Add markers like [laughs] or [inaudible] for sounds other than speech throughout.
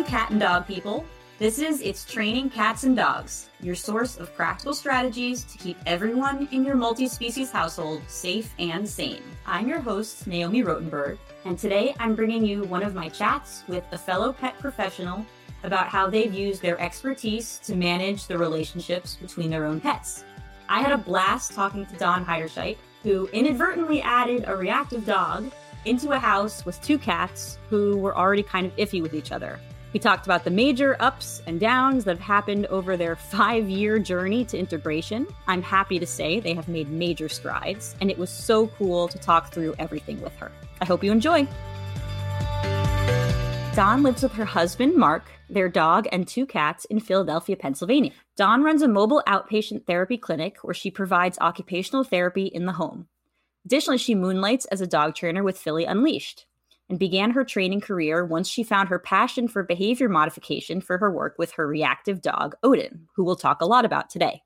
you cat and dog people. This is It's Training Cats and Dogs, your source of practical strategies to keep everyone in your multi species household safe and sane. I'm your host, Naomi Rotenberg, and today I'm bringing you one of my chats with a fellow pet professional about how they've used their expertise to manage the relationships between their own pets. I had a blast talking to Dawn Heiderscheit, who inadvertently added a reactive dog into a house with two cats who were already kind of iffy with each other. We talked about the major ups and downs that have happened over their five year journey to integration. I'm happy to say they have made major strides, and it was so cool to talk through everything with her. I hope you enjoy. Dawn lives with her husband, Mark, their dog, and two cats in Philadelphia, Pennsylvania. Dawn runs a mobile outpatient therapy clinic where she provides occupational therapy in the home. Additionally, she moonlights as a dog trainer with Philly Unleashed and began her training career once she found her passion for behavior modification for her work with her reactive dog, Odin, who we'll talk a lot about today.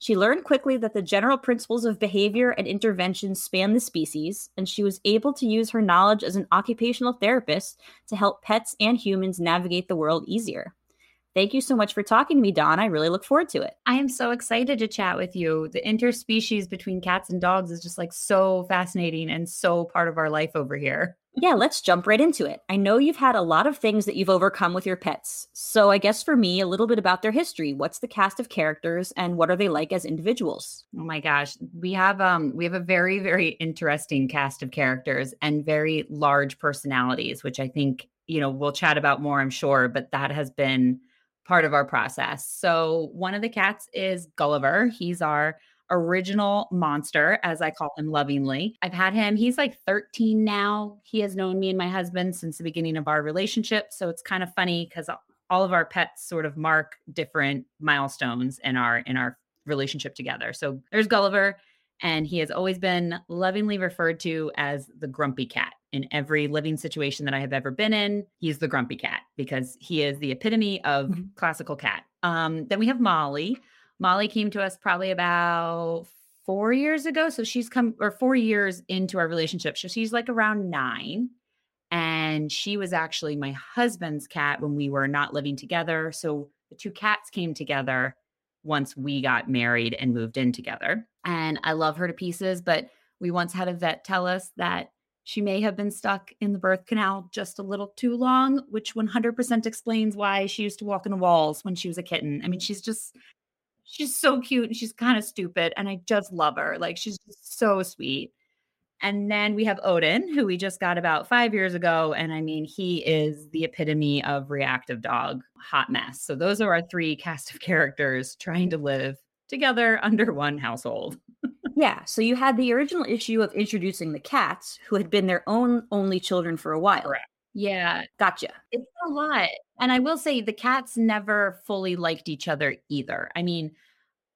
She learned quickly that the general principles of behavior and intervention span the species, and she was able to use her knowledge as an occupational therapist to help pets and humans navigate the world easier. Thank you so much for talking to me, Dawn. I really look forward to it. I am so excited to chat with you. The interspecies between cats and dogs is just like so fascinating and so part of our life over here. Yeah, let's jump right into it. I know you've had a lot of things that you've overcome with your pets. So, I guess for me, a little bit about their history. What's the cast of characters and what are they like as individuals? Oh my gosh, we have um we have a very very interesting cast of characters and very large personalities, which I think, you know, we'll chat about more, I'm sure, but that has been part of our process. So, one of the cats is Gulliver. He's our original monster, as I call him lovingly. I've had him, he's like 13 now. He has known me and my husband since the beginning of our relationship. So, it's kind of funny because all of our pets sort of mark different milestones in our in our relationship together. So, there's Gulliver and he has always been lovingly referred to as the grumpy cat in every living situation that I have ever been in. He's the grumpy cat because he is the epitome of mm-hmm. classical cat. Um, then we have Molly. Molly came to us probably about four years ago. So she's come, or four years into our relationship. So she's like around nine. And she was actually my husband's cat when we were not living together. So the two cats came together once we got married and moved in together. And I love her to pieces. But we once had a vet tell us that she may have been stuck in the birth canal just a little too long, which 100% explains why she used to walk in the walls when she was a kitten. I mean, she's just, she's so cute and she's kind of stupid. And I just love her. Like, she's so sweet. And then we have Odin, who we just got about five years ago. And I mean, he is the epitome of reactive dog, hot mess. So those are our three cast of characters trying to live together under one household. [laughs] Yeah, so you had the original issue of introducing the cats, who had been their own only children for a while. Correct. Yeah. Gotcha. It's a lot. And I will say the cats never fully liked each other either. I mean,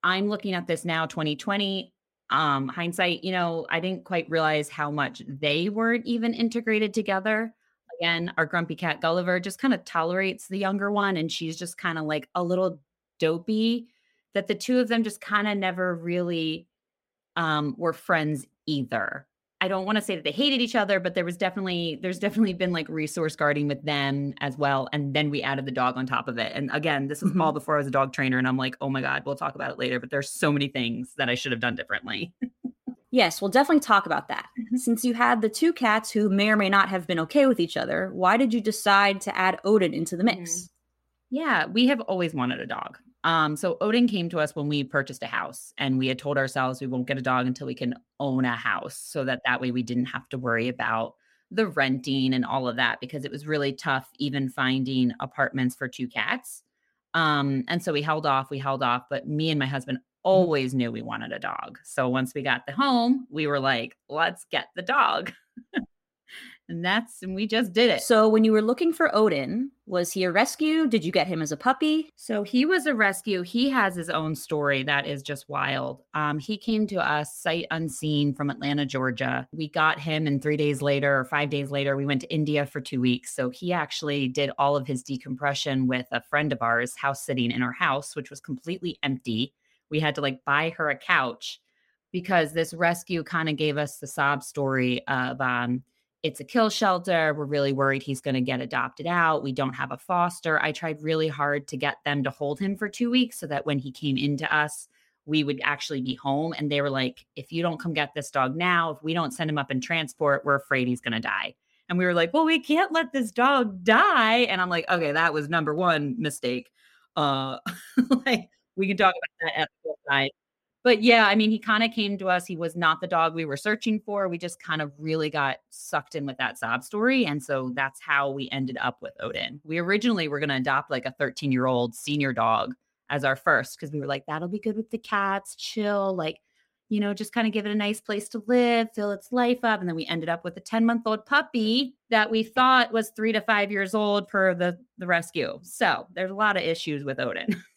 I'm looking at this now, 2020. Um, hindsight, you know, I didn't quite realize how much they weren't even integrated together. Again, our grumpy cat Gulliver just kind of tolerates the younger one, and she's just kind of like a little dopey. That the two of them just kind of never really um, were friends either. I don't want to say that they hated each other, but there was definitely there's definitely been like resource guarding with them as well. And then we added the dog on top of it. And again, this was mm-hmm. all before I was a dog trainer, and I'm like, oh my god, we'll talk about it later. But there's so many things that I should have done differently. yes, we'll definitely talk about that. Mm-hmm. Since you had the two cats who may or may not have been okay with each other, why did you decide to add Odin into the mix? Mm-hmm. Yeah, we have always wanted a dog. Um, so Odin came to us when we purchased a house, and we had told ourselves we won't get a dog until we can own a house, so that that way we didn't have to worry about the renting and all of that because it was really tough even finding apartments for two cats. Um, and so we held off, we held off, but me and my husband mm-hmm. always knew we wanted a dog. So once we got the home, we were like, let's get the dog. [laughs] and that's and we just did it. So when you were looking for Odin, was he a rescue? Did you get him as a puppy? So he was a rescue. He has his own story that is just wild. Um, he came to us sight unseen from Atlanta, Georgia. We got him, and three days later or five days later, we went to India for two weeks. So he actually did all of his decompression with a friend of ours, house sitting in our house, which was completely empty. We had to like buy her a couch because this rescue kind of gave us the sob story of um it's a kill shelter. We're really worried he's going to get adopted out. We don't have a foster. I tried really hard to get them to hold him for two weeks so that when he came into us, we would actually be home. And they were like, if you don't come get this dog now, if we don't send him up in transport, we're afraid he's going to die. And we were like, well, we can't let this dog die. And I'm like, okay, that was number one mistake. Uh, [laughs] like we can talk about that at the side but yeah, I mean, he kind of came to us. He was not the dog we were searching for. We just kind of really got sucked in with that sob story. And so that's how we ended up with Odin. We originally were going to adopt like a 13 year old senior dog as our first because we were like, that'll be good with the cats, chill, like, you know, just kind of give it a nice place to live, fill its life up. And then we ended up with a 10 month old puppy that we thought was three to five years old per the, the rescue. So there's a lot of issues with Odin. [laughs]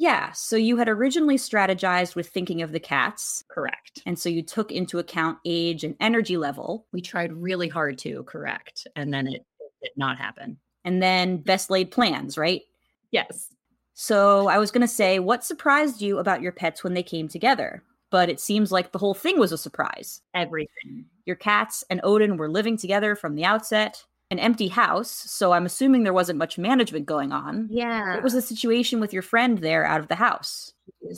Yeah. So you had originally strategized with thinking of the cats. Correct. And so you took into account age and energy level. We tried really hard to, correct. And then it did not happen. And then best laid plans, right? Yes. So I was going to say, what surprised you about your pets when they came together? But it seems like the whole thing was a surprise. Everything. Your cats and Odin were living together from the outset an empty house, so I'm assuming there wasn't much management going on. Yeah. What was the situation with your friend there out of the house?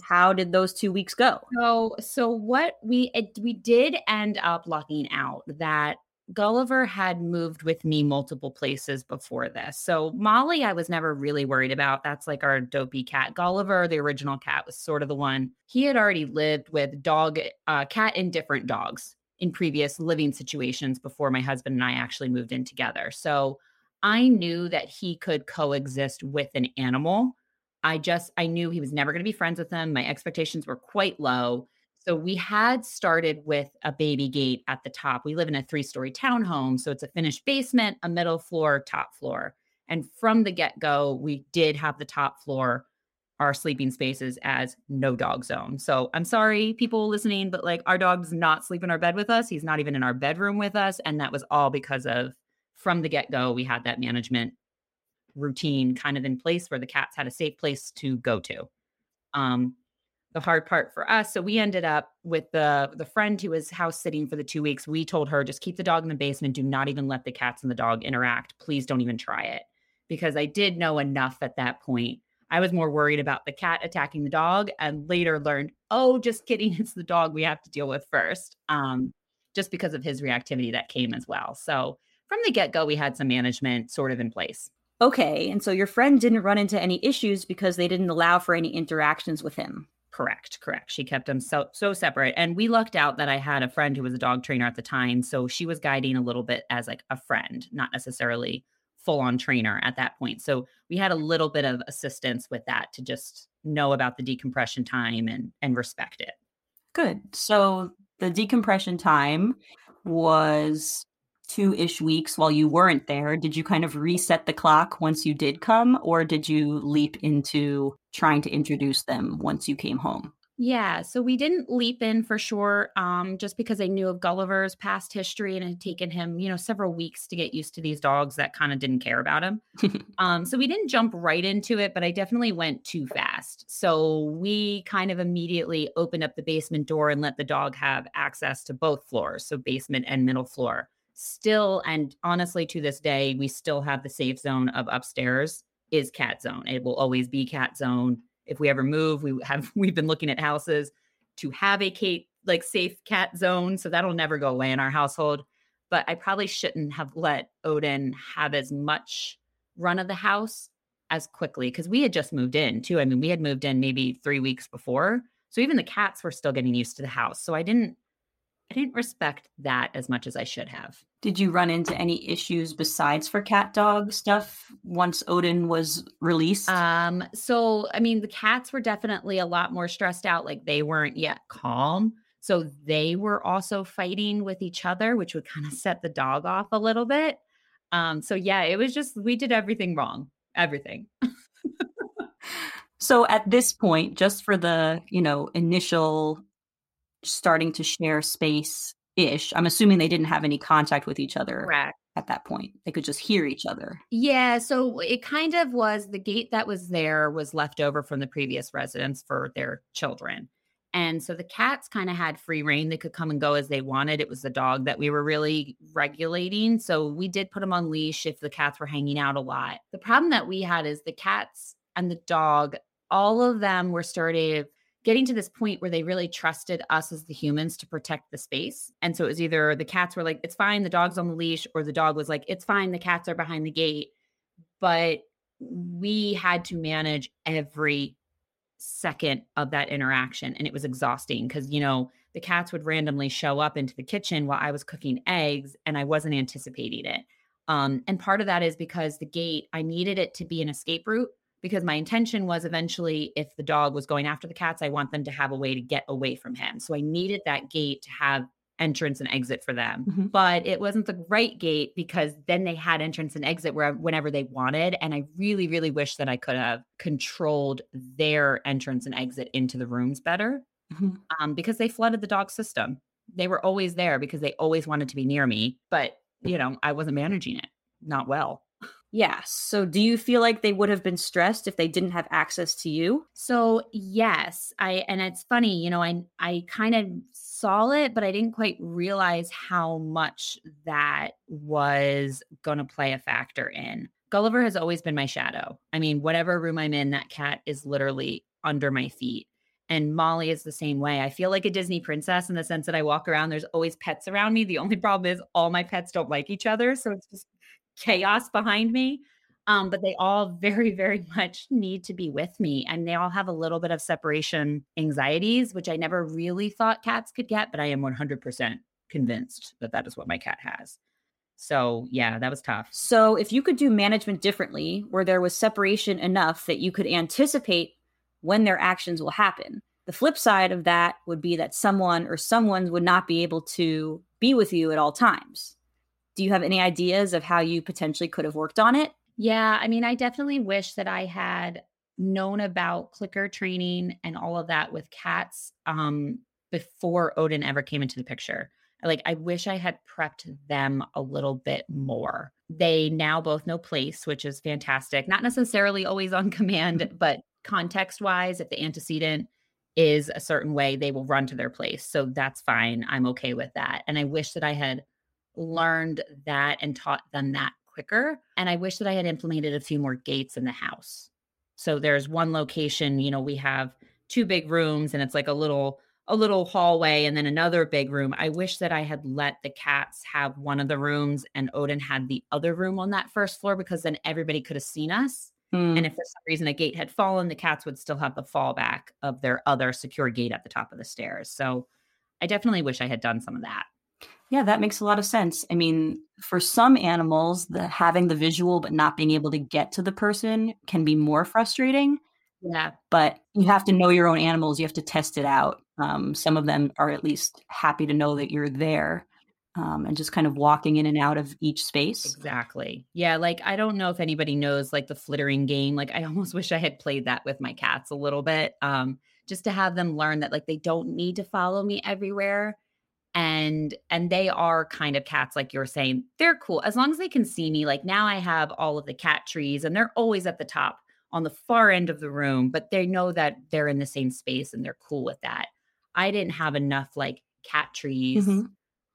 How did those two weeks go? So, so what we we did end up locking out that Gulliver had moved with me multiple places before this. So Molly, I was never really worried about. That's like our dopey cat. Gulliver, the original cat, was sort of the one. He had already lived with dog, uh, cat, and different dogs in previous living situations before my husband and I actually moved in together. So I knew that he could coexist with an animal. I just I knew he was never going to be friends with them. My expectations were quite low. So we had started with a baby gate at the top. We live in a three-story townhome, so it's a finished basement, a middle floor, top floor. And from the get-go, we did have the top floor our sleeping spaces as no dog zone. So I'm sorry, people listening, but like our dog does not sleep in our bed with us. He's not even in our bedroom with us. And that was all because of from the get go, we had that management routine kind of in place where the cats had a safe place to go to. Um, the hard part for us, so we ended up with the the friend who was house sitting for the two weeks. We told her just keep the dog in the basement. Do not even let the cats and the dog interact. Please don't even try it because I did know enough at that point I was more worried about the cat attacking the dog and later learned, oh, just kidding. [laughs] It's the dog we have to deal with first, um, just because of his reactivity that came as well. So from the get go, we had some management sort of in place. Okay. And so your friend didn't run into any issues because they didn't allow for any interactions with him. Correct, correct. She kept them so so separate. And we lucked out that I had a friend who was a dog trainer at the time. So she was guiding a little bit as like a friend, not necessarily full on trainer at that point. So we had a little bit of assistance with that to just know about the decompression time and and respect it. Good. So the decompression time was two ish weeks while you weren't there. Did you kind of reset the clock once you did come, or did you leap into trying to introduce them once you came home? Yeah, so we didn't leap in for sure, um, just because I knew of Gulliver's past history and it had taken him, you know, several weeks to get used to these dogs that kind of didn't care about him. [laughs] um, so we didn't jump right into it, but I definitely went too fast. So we kind of immediately opened up the basement door and let the dog have access to both floors, so basement and middle floor. Still, and honestly, to this day, we still have the safe zone of upstairs is cat zone. It will always be cat zone if we ever move, we have [laughs] we've been looking at houses to have a Kate like safe cat zone, so that'll never go away in our household. But I probably shouldn't have let Odin have as much run of the house as quickly because we had just moved in too. I mean, we had moved in maybe three weeks before. So even the cats were still getting used to the house. So I didn't I didn't respect that as much as I should have. Did you run into any issues besides for cat dog stuff once Odin was released? Um, so I mean, the cats were definitely a lot more stressed out, like they weren't yet calm. So they were also fighting with each other, which would kind of set the dog off a little bit. Um, so yeah, it was just we did everything wrong. Everything. [laughs] so at this point, just for the, you know, initial starting to share space ish. I'm assuming they didn't have any contact with each other Correct. at that point. They could just hear each other. Yeah. So it kind of was the gate that was there was left over from the previous residents for their children. And so the cats kind of had free reign. They could come and go as they wanted. It was the dog that we were really regulating. So we did put them on leash if the cats were hanging out a lot. The problem that we had is the cats and the dog, all of them were started getting to this point where they really trusted us as the humans to protect the space. And so it was either the cats were like, it's fine, the dog's on the leash, or the dog was like, it's fine, the cats are behind the gate. But we had to manage every second of that interaction. And it was exhausting because, you know, the cats would randomly show up into the kitchen while I was cooking eggs and I wasn't anticipating it. Um, and part of that is because the gate, I needed it to be an escape route because my intention was eventually if the dog was going after the cats, I want them to have a way to get away from him. So I needed that gate to have entrance and exit for them. Mm-hmm. But it wasn't the right gate because then they had entrance and exit where whenever they wanted. And I really, really wish that I could have controlled their entrance and exit into the rooms better mm-hmm. um, because they flooded the dog system. They were always there because they always wanted to be near me. But, you know, I wasn't managing it not well. Yeah. So do you feel like they would have been stressed if they didn't have access to you? So, yes. I and it's funny, you know, I I kind of saw it, but I didn't quite realize how much that was going to play a factor in. Gulliver has always been my shadow. I mean, whatever room I'm in, that cat is literally under my feet. And Molly is the same way. I feel like a Disney princess in the sense that I walk around, there's always pets around me. The only problem is all my pets don't like each other. So it's just chaos behind me. Um, but they all very, very [laughs] much need to be with me. And they all have a little bit of separation anxieties, which I never really thought cats could get, but I am 100% convinced that that is what my cat has. So, yeah, that was tough. So, if you could do management differently, where there was separation enough that you could anticipate when their actions will happen, the flip side of that would be that someone or someone would not be able to be with you at all times. Do you have any ideas of how you potentially could have worked on it? Yeah, I mean, I definitely wish that I had known about clicker training and all of that with cats um, before Odin ever came into the picture. Like, I wish I had prepped them a little bit more. They now both know place, which is fantastic. Not necessarily always on [laughs] command, [laughs] but context wise, if the antecedent is a certain way, they will run to their place. So that's fine. I'm okay with that. And I wish that I had learned that and taught them that quicker. And I wish that I had implemented a few more gates in the house. So there's one location, you know, we have two big rooms and it's like a little a little hallway and then another big room. I wish that I had let the cats have one of the rooms and Odin had the other room on that first floor because then everybody could have seen us. Mm. And if for some reason a gate had fallen, the cats would still have the fallback of their other secure gate at the top of the stairs. So I definitely wish I had done some of that. Yeah, that makes a lot of sense. I mean, for some animals, the having the visual but not being able to get to the person can be more frustrating. Yeah. But you have to know your own animals. You have to test it out. Um, some of them are at least happy to know that you're there um, and just kind of walking in and out of each space. Exactly. Yeah. Like, I don't know if anybody knows like the flittering game. Like, I [laughs] almost wish I had played that with my cats a little bit um, just to have them learn that like they don't need to follow me everywhere and and they are kind of cats like you're saying they're cool as long as they can see me like now i have all of the cat trees and they're always at the top on the far end of the room but they know that they're in the same space and they're cool with that i didn't have enough like cat trees mm-hmm.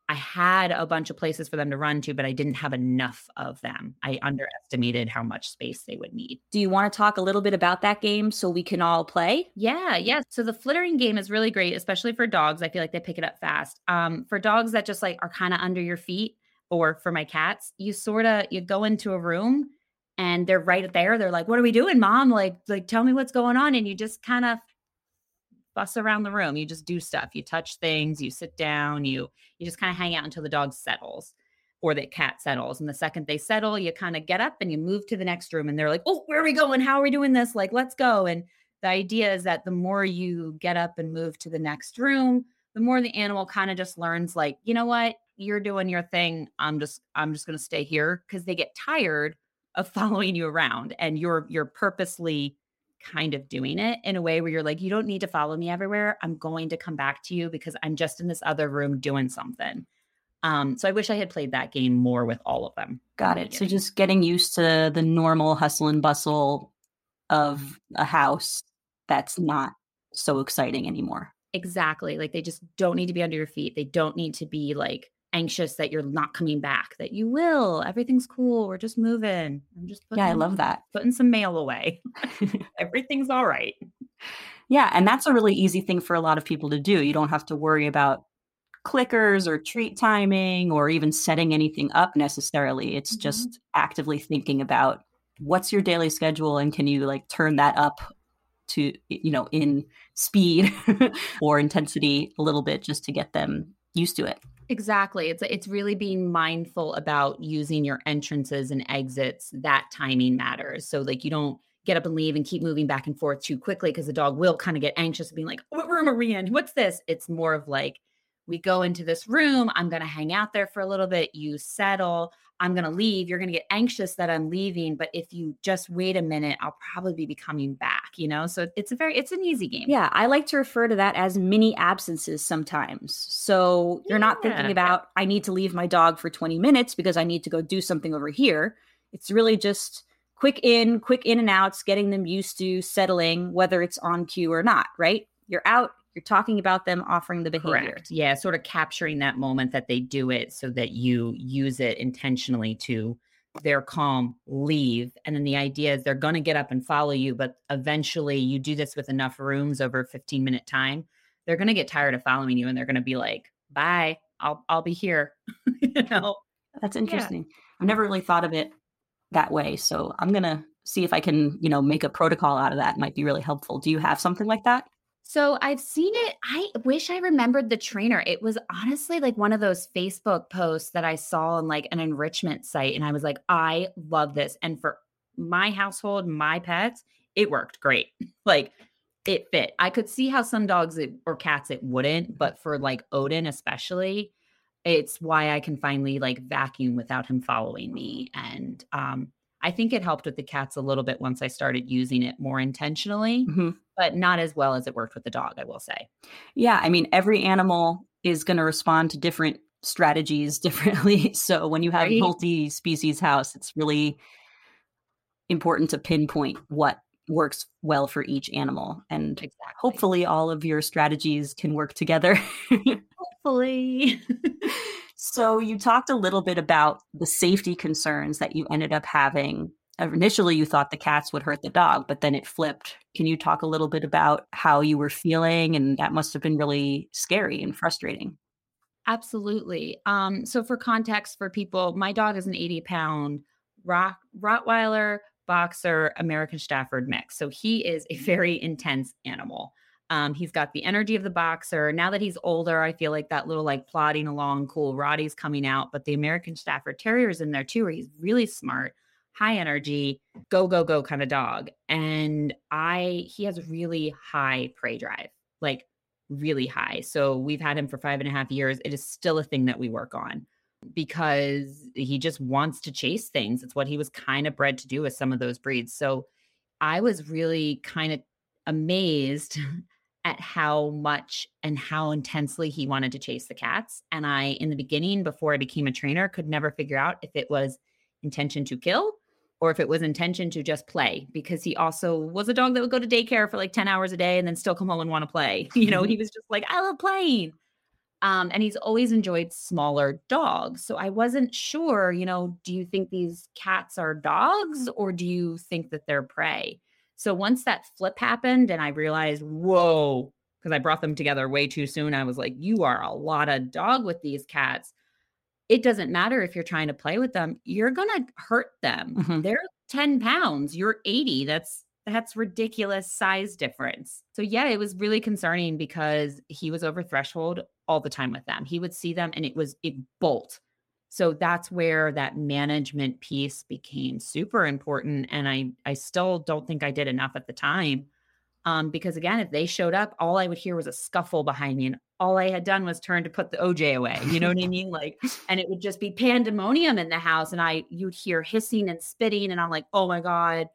I had a bunch of places for them to run to, but I didn't have enough of them. I underestimated how much space they would need. Do you want to talk a little bit about that game so we can all play? Yeah, yeah. So the flittering game is really great, especially for dogs. I feel like they pick it up fast. Um, for dogs that just like are kind of under your feet, or for my cats, you sort of you go into a room and they're right there. They're like, "What are we doing, mom? Like, like tell me what's going on." And you just kind of fuss around the room. You just do stuff. You touch things, you sit down, you you just kind of hang out until the dog settles or the cat settles. And the second they settle, you kind of get up and you move to the next room and they're like, "Oh, where are we going? How are we doing this? Like, let's go." And the idea is that the more you get up and move to the next room, the more the animal kind of just learns like, "You know what? You're doing your thing. I'm just I'm just going to stay here" because they get tired of [laughs] following you around and you're you're purposely kind of doing it in a way where you're like, you don't need to follow me everywhere. I'm going to come back to you because I'm just in this other room doing something. Um, so I wish I had played that game more with all of them. Got it. So just getting used to the normal hustle and bustle of a house that's not so exciting anymore. Exactly. Like they just don't need to be under your feet. They don't need to be like anxious that you're not coming back, that you will. Everything's cool. We're just moving. I'm just Yeah, I love that. Putting some mail away. [laughs] [laughs] Everything's all right. Yeah, and that's a really easy thing for a lot of people to do. You don't have to worry about clickers or treat timing or even setting anything up necessarily. It's mm-hmm. just actively thinking about what's your daily schedule and can you like turn that up to you know in speed [laughs] or intensity a little bit just to get them used to it. Exactly. It's it's really being mindful about using your entrances and exits. That timing matters. So like you don't get up and leave and keep moving back and forth too quickly because the dog will kind of get anxious and being like, "What room are we in? What's this?" It's more of like we go into this room, I'm going to hang out there for a little bit, you settle, I'm going to leave. You're going to get anxious that I'm leaving, but if you just wait a minute, I'll probably be coming back, you know? So it's a very it's an easy game. Yeah, I like to refer to that as mini absences sometimes. So you're yeah. not thinking about I need to leave my dog for 20 minutes because I need to go do something over here. It's really just quick in, quick in and outs, getting them used to settling whether it's on cue or not, right? You're out, you're talking about them offering the behavior. Correct. Yeah, sort of capturing that moment that they do it so that you use it intentionally to they're calm, leave. And then the idea is they're going to get up and follow you, but eventually you do this with enough rooms over 15 minute time, they're going to get tired of following you and they're going to be like, "Bye. I'll I'll be here." [laughs] you know. That's interesting. Yeah. I've never really thought of it that way, so I'm going to see if I can, you know, make a protocol out of that. It might be really helpful. Do you have something like that? So I've seen it. I wish I remembered the trainer. It was honestly like one of those Facebook posts that I saw on like an enrichment site. And I was like, I love this. And for my household, my pets, it worked great. [laughs] like it fit. I could see how some dogs it, or cats it wouldn't, but for like Odin especially, it's why I can finally like vacuum without him following me. And um, I think it helped with the cats a little bit once I started using it more intentionally. Mm-hmm but not as well as it worked with the dog, I will say. Yeah. I mean, every animal is going to respond to different strategies [laughs] differently. So when you have right. multi species house, it's really important to pinpoint what works well for each animal. And exactly. hopefully, all of your strategies can work together. [laughs] hopefully. [laughs] so, you talked a little bit about the safety concerns that you ended up having initially you thought the cats would hurt the dog, but then it flipped. Can you talk a little bit about how you were feeling? And that must have been really scary and frustrating. Absolutely. Um, so, for context for people, my dog is an 80 pound Rock, Rottweiler, Boxer, American Stafford mix. So, he is a [laughs] very intense animal. Um, he's got the energy of the boxer. Now that he's older, I feel like that little like plodding along, cool Roddy's coming out. But the American Stafford Terrier is in there too, where he's really smart high energy, go, go, go kind of dog. And I, he has really high prey drive, like really high. So we've had him for five and a half years. It is still a thing that we work on because he just wants to chase things. It's what he was kind of bred to do with some of those breeds. So I was really kind of amazed [laughs] at how much and how intensely he wanted to chase the cats. And I, in the beginning, before I became a trainer, could never figure out if it was intention to kill or if it was intention to just play because he also was a dog that would go to daycare for like 10 hours a day and then still come home and want to play. [laughs] You know, he was just like, I love playing. Um, and he's always enjoyed smaller dogs. So I wasn't sure, you know, do you think these cats are dogs or do you think that they're prey? So once that flip happened and I realized, whoa, because I brought them together way too soon, I was like, you are a lot of dog with these cats it doesn't matter if you're trying to play with them, you're going to hurt them. Mm-hmm. They're 10 pounds, you're 80. That's that's ridiculous size difference. So yeah, it was really concerning because he was over threshold all the time with them. He would see them and it was it bolt. So that's where that management piece became super important and I I still don't think I did enough at the time. Um, because again, if they showed up, all I would hear was a scuffle behind me and all I had done was turn to put the OJ away. You know what I [laughs] mean? Like, and it would just be pandemonium in the house. And I, you'd hear hissing and spitting. And I'm like, oh my God.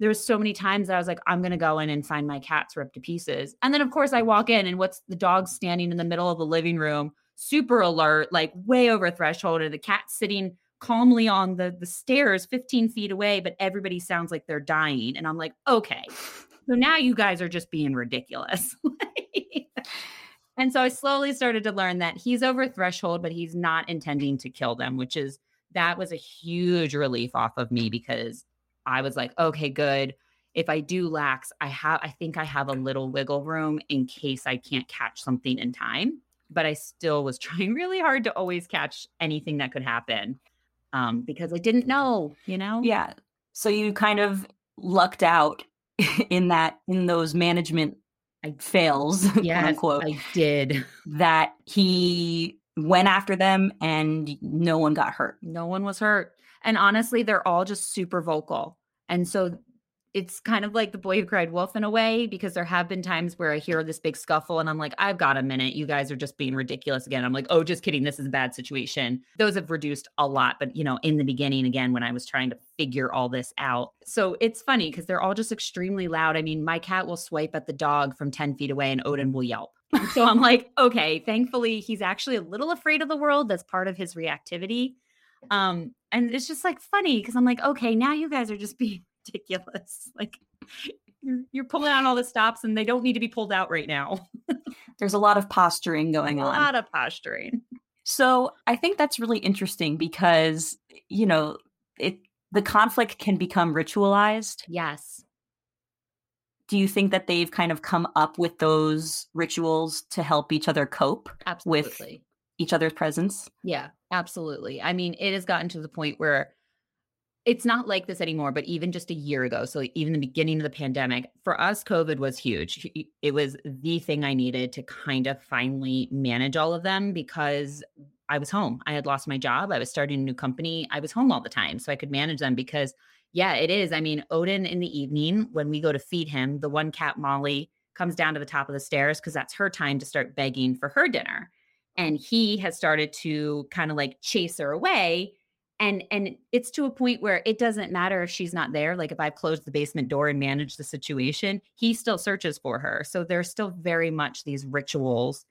There was so many times that I was like, I'm going to go in and find my cats ripped to pieces. And then, of course, I walk in and what's the dog standing in the middle of the living room, super alert, like way over threshold, and the cat sitting calmly on the, the stairs 15 feet away, but everybody sounds like they're dying. And I'm like, okay. [laughs] So now you guys are just being ridiculous. [laughs] And so I slowly started to learn that he's over threshold, but he's not intending to kill them, which is that was a huge relief off of me because I was like, okay, good. If I do lax, I have I think I have a little wiggle room in case I can't catch something in time. But I still was [laughs] trying really hard to always catch anything that could happen. Um, because I didn't know, you know? Yeah. So you kind of lucked out [laughs] in that in those management I fails, [laughs] yes, unquote. I did. That he went after them and no one got hurt. No one was hurt. And honestly, they're all just super vocal. And so it's kind of like the boy who cried wolf in a way because there have been times where I hear this big scuffle and I'm like, I've got a minute. You guys are just being ridiculous again. I'm like, oh, just kidding. This is a bad situation. Those have reduced a lot. But, you know, in the beginning, again, when I was trying to figure all this out. So it's funny because they're all just extremely loud. I mean, my cat will swipe at the dog from 10 feet away and Odin will yelp. [laughs] so I'm like, okay, thankfully, he's actually a little afraid of the world. That's part of his reactivity. Um, and it's just like funny because I'm like, okay, now you guys are just being ridiculous. [laughs] Like you're, you're pulling out all the stops and they don't need to be pulled out right now. [laughs] There's a lot of posturing going on. A lot of posturing. So I think that's really interesting because, you know, it the conflict can become ritualized. Yes. Do you think that they've kind of come up with those rituals to help each other cope absolutely. with each other's presence? Yeah, absolutely. I mean, it has gotten to the point where it's not like this anymore, but even just a year ago, so even the beginning of the pandemic, for us, COVID was huge. It was the thing I needed to kind of finally manage all of them because I was home. I had lost my job. I was starting a new company. I was home all the time, so I could manage them because, yeah, it is. I mean, Odin in the evening, when we go to feed him, the one cat, Molly, comes down to the top of the stairs because that's her time to start begging for her dinner. And he has started to kind of like chase her away and and it's to a point where it doesn't matter if she's not there like if i've closed the basement door and managed the situation he still searches for her. So there's still very much these rituals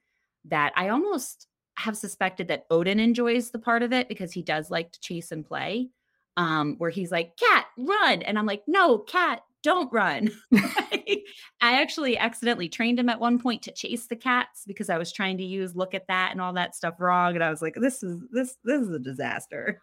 that i almost have suspected that odin enjoys the part of it because he does like to chase and play um where he's like cat run! And i'm like no cat don't run. [laughs] I actually accidentally trained him at one point to chase the cats because i was trying to use look at that and all that stuff wrong and i was like this is this this is a disaster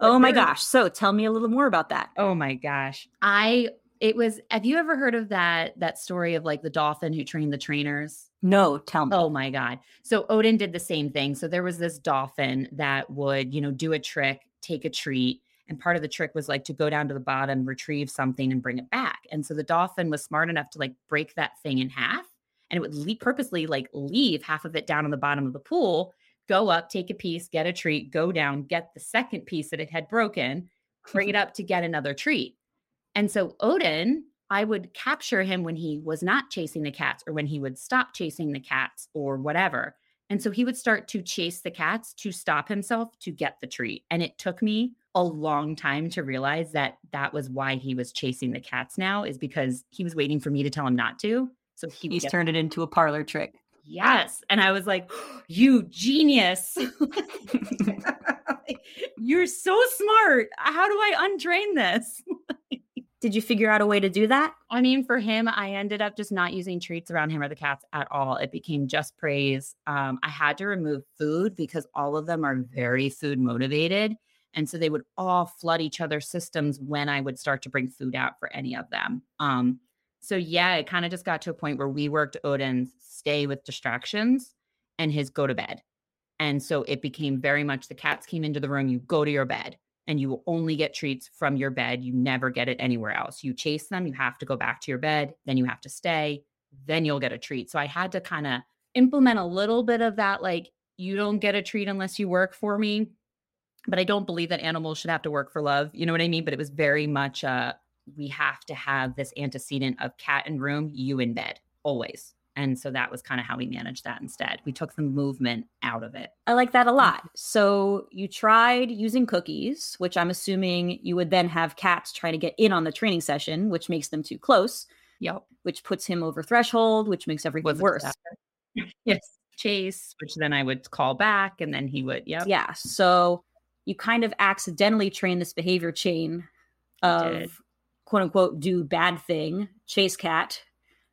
Oh my gosh. So tell me a little more about that. Oh my gosh. I it was have you ever heard of that that story of like the dolphin who trained the trainers? No, tell me. Oh my god. So Odin did the same thing. So there was this dolphin that would, you know, do a trick, take a treat, and part of the trick was like to go down to the bottom, retrieve something and bring it back. And so the dolphin was smart enough to like break that thing in half and it would leave, purposely like leave half of it down on the bottom of the pool go up, take a piece, get a treat, go down, get the second piece that it had broken, [laughs] bring it up to get another treat. And so Odin, I would capture him when he was not chasing the cats or when he would stop chasing the cats or whatever. And so he would start to chase the cats to stop himself to get the treat. And it took me a long time to realize that that was why he was chasing the cats now, is because he was waiting for me to tell him not to. So he he's turned it into a parlor trick yes. And I was like, [gasps] you genius. [laughs] You're so smart. How do I untrain this? [laughs] Did you figure out a way to do that? I mean, for him, I ended up just not using treats around him or the cats at all. It became just praise. Um, I had to remove food because all of them are very food motivated. And so they would all flood each other's systems when I would start to bring food out for any of them. Um, so yeah, it kind of just got to a point where we worked Odin's stay with distractions and his go to bed. And so it became very much the cats came into the room, you go to your bed and you only get treats from your bed. You never get it anywhere else. You chase them, you have to go back to your bed, then you have to stay, then you'll get a treat. So I had to kind of implement a little bit of that like you don't get a treat unless you work for me. But I don't believe that animals should have to work for love. You know what I mean? But it was very much uh we have to have this antecedent of cat in room, you in bed, always. And so that was kind of how we managed that instead. We took the movement out of it. I like that a lot. Mm-hmm. So you tried using cookies, which I'm assuming you would then have cats trying to get in on the training session, which makes them too close. Yep. Which puts him over threshold, which makes everything was worse. [laughs] yes. Chase, which then I would call back and then he would, yep. Yeah. So you kind of accidentally train this behavior chain of quote unquote do bad thing, chase cat,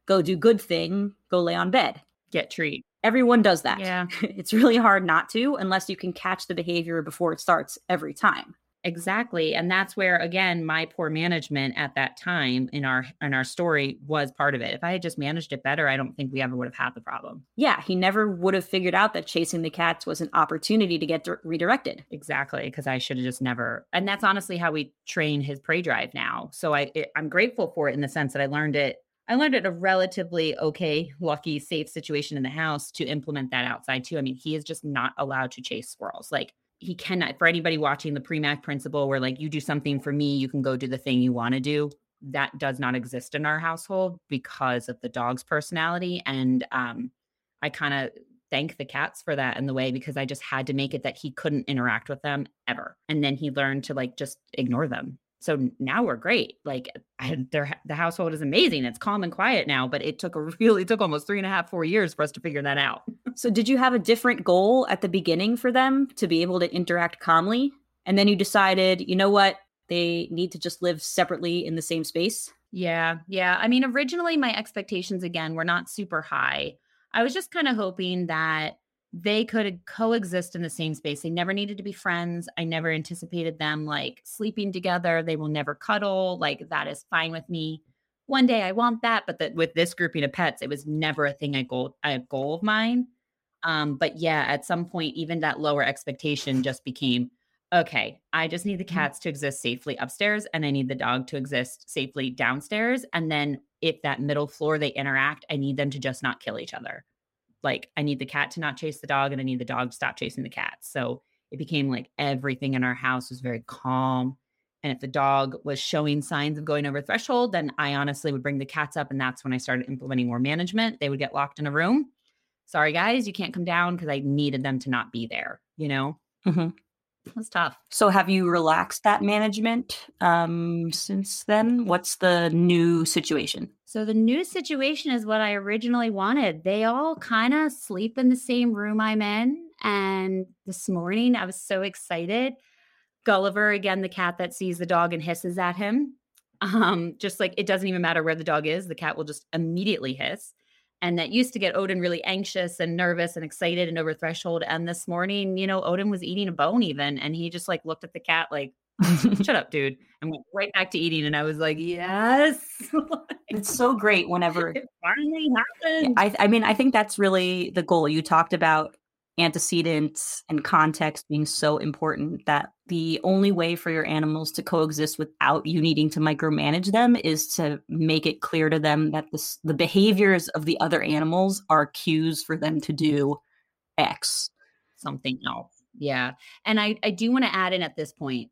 go do good thing, go lay on bed. Get treat. Everyone does that. Yeah. [laughs] it's really hard not to unless you can catch the behavior before it starts every time. Exactly. And that's where again my poor management at that time in our in our story was part of it. If I had just managed it better, I don't think we ever would have had the problem. Yeah, he never would have figured out that chasing the cats was an opportunity to get di- redirected. Exactly, because I should have just never. And that's honestly how we train his prey drive now. So I it, I'm grateful for it in the sense that I learned it I learned it a relatively okay, lucky, safe situation in the house to implement that outside too. I mean, he is just not allowed to chase squirrels. Like he cannot for anybody watching the Premack principle where like you do something for me, you can go do the thing you want to do. That does not exist in our household because of the dog's personality. And um, I kind of thank the cats for that in the way because I just had to make it that he couldn't interact with them ever. And then he learned to like just ignore them so now we're great. Like I, the household is amazing. It's calm and quiet now, but it took a [laughs] really, it took almost three and a half, four years for us to figure that out. so did you have a different goal at the beginning for them to be able to interact calmly? And then you decided, you know what? They need to just live separately in the same space? Yeah. Yeah. I mean, originally my expectations again were not super high. I was just kind of hoping that they could coexist in the same space. They never needed to be friends. I never anticipated them like sleeping together. They will never cuddle. Like that is fine with me. One day I want that, but that with this grouping of pets, it was never a thing I goal a goal of mine. Um, but yeah, at some point, even that lower expectation just became okay. I just need the mm-hmm. cats to exist safely upstairs, and I need the dog to exist safely downstairs. And then if that middle floor they interact, I need them to just not kill each other like I need the cat to not chase the dog and I need the dog to stop chasing the cat. So it became like everything in our house was very calm. And if the dog was showing signs of going over threshold, then I honestly would bring the cats up. And that's when I started implementing more management. They would get locked in a room. Sorry, guys, you can't come down because I needed them to not be there, you know? Mm-hmm. It was tough. So, have you relaxed that management um, since then? What's the new situation? So, the new situation is what I originally wanted. They all kind of sleep in the same room I'm in. And this morning, I was so excited. Gulliver, again, the cat that sees the dog and hisses at him. Um, just like it doesn't even matter where the dog is, the cat will just immediately hiss and that used to get Odin really anxious and nervous and excited and over threshold. And this morning, you know, Odin was eating a bone even, and he just like looked at the cat like, [laughs] "Shut up, dude," and went right back to eating. And I was like, "Yes." [laughs] it's so great whenever it finally happened. I, I mean, I think that's really the goal. You talked about antecedents and context being so important that the only way for your animals to coexist without you needing to micromanage them is to make it clear to them that this, the behaviors of the other animals are cues for them to do X. Something else. Yeah. And I, I do want to add in at this point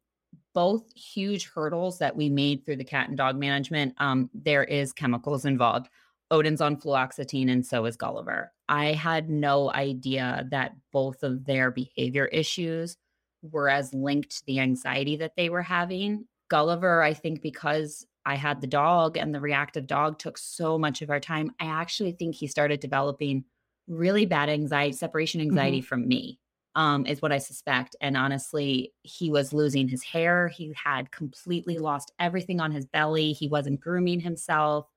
both huge hurdles that we made through the cat and dog management. Um, there is chemicals involved. Odin's on fluoxetine and so is Gulliver. I had no idea that both of their behavior issues were as linked to the anxiety that they were having. Gulliver, I think because I had the dog and the reactive dog took so much of our time, I actually think he started developing really bad anxiety, separation anxiety mm-hmm. from me. Um, is what I suspect. And honestly, he was losing his hair. He had completely lost everything on his belly. He wasn't grooming himself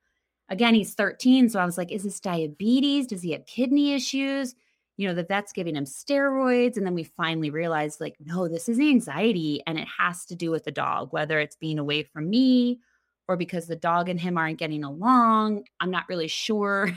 again, he's 13. So I was like, is this diabetes? Does he have kidney issues? You know, the vet's giving him steroids. And then we finally realized, like, no, this is anxiety and it has to do with the dog, whether it's being away from me or because the dog and him aren't getting along. I'm not really sure.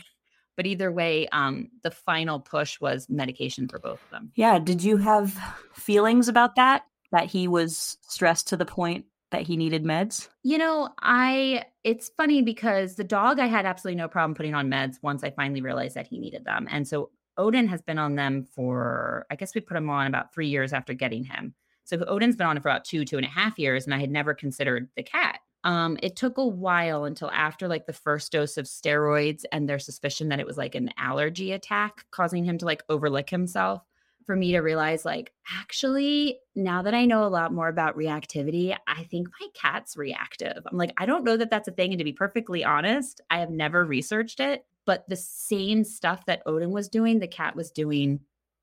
But either way, um, the final push was medication for both of them. Yeah. Did you have feelings about that? That he was stressed to the point that he needed meds? You know, I it's funny because the dog I had absolutely no problem putting on meds once I finally realized that he needed them. And so Odin has been on them for I guess we put him on about three years after getting him. So Odin's been on it for about two, two and a half years, and I had never considered the cat. Um, it took a while until after like the first dose of steroids and their suspicion that it was like an allergy attack causing him to like overlick himself for me to realize like actually now that i know a lot more about reactivity i think my cat's reactive. I'm like i don't know that that's a thing and to be perfectly honest i have never researched it but the same stuff that odin was doing the cat was doing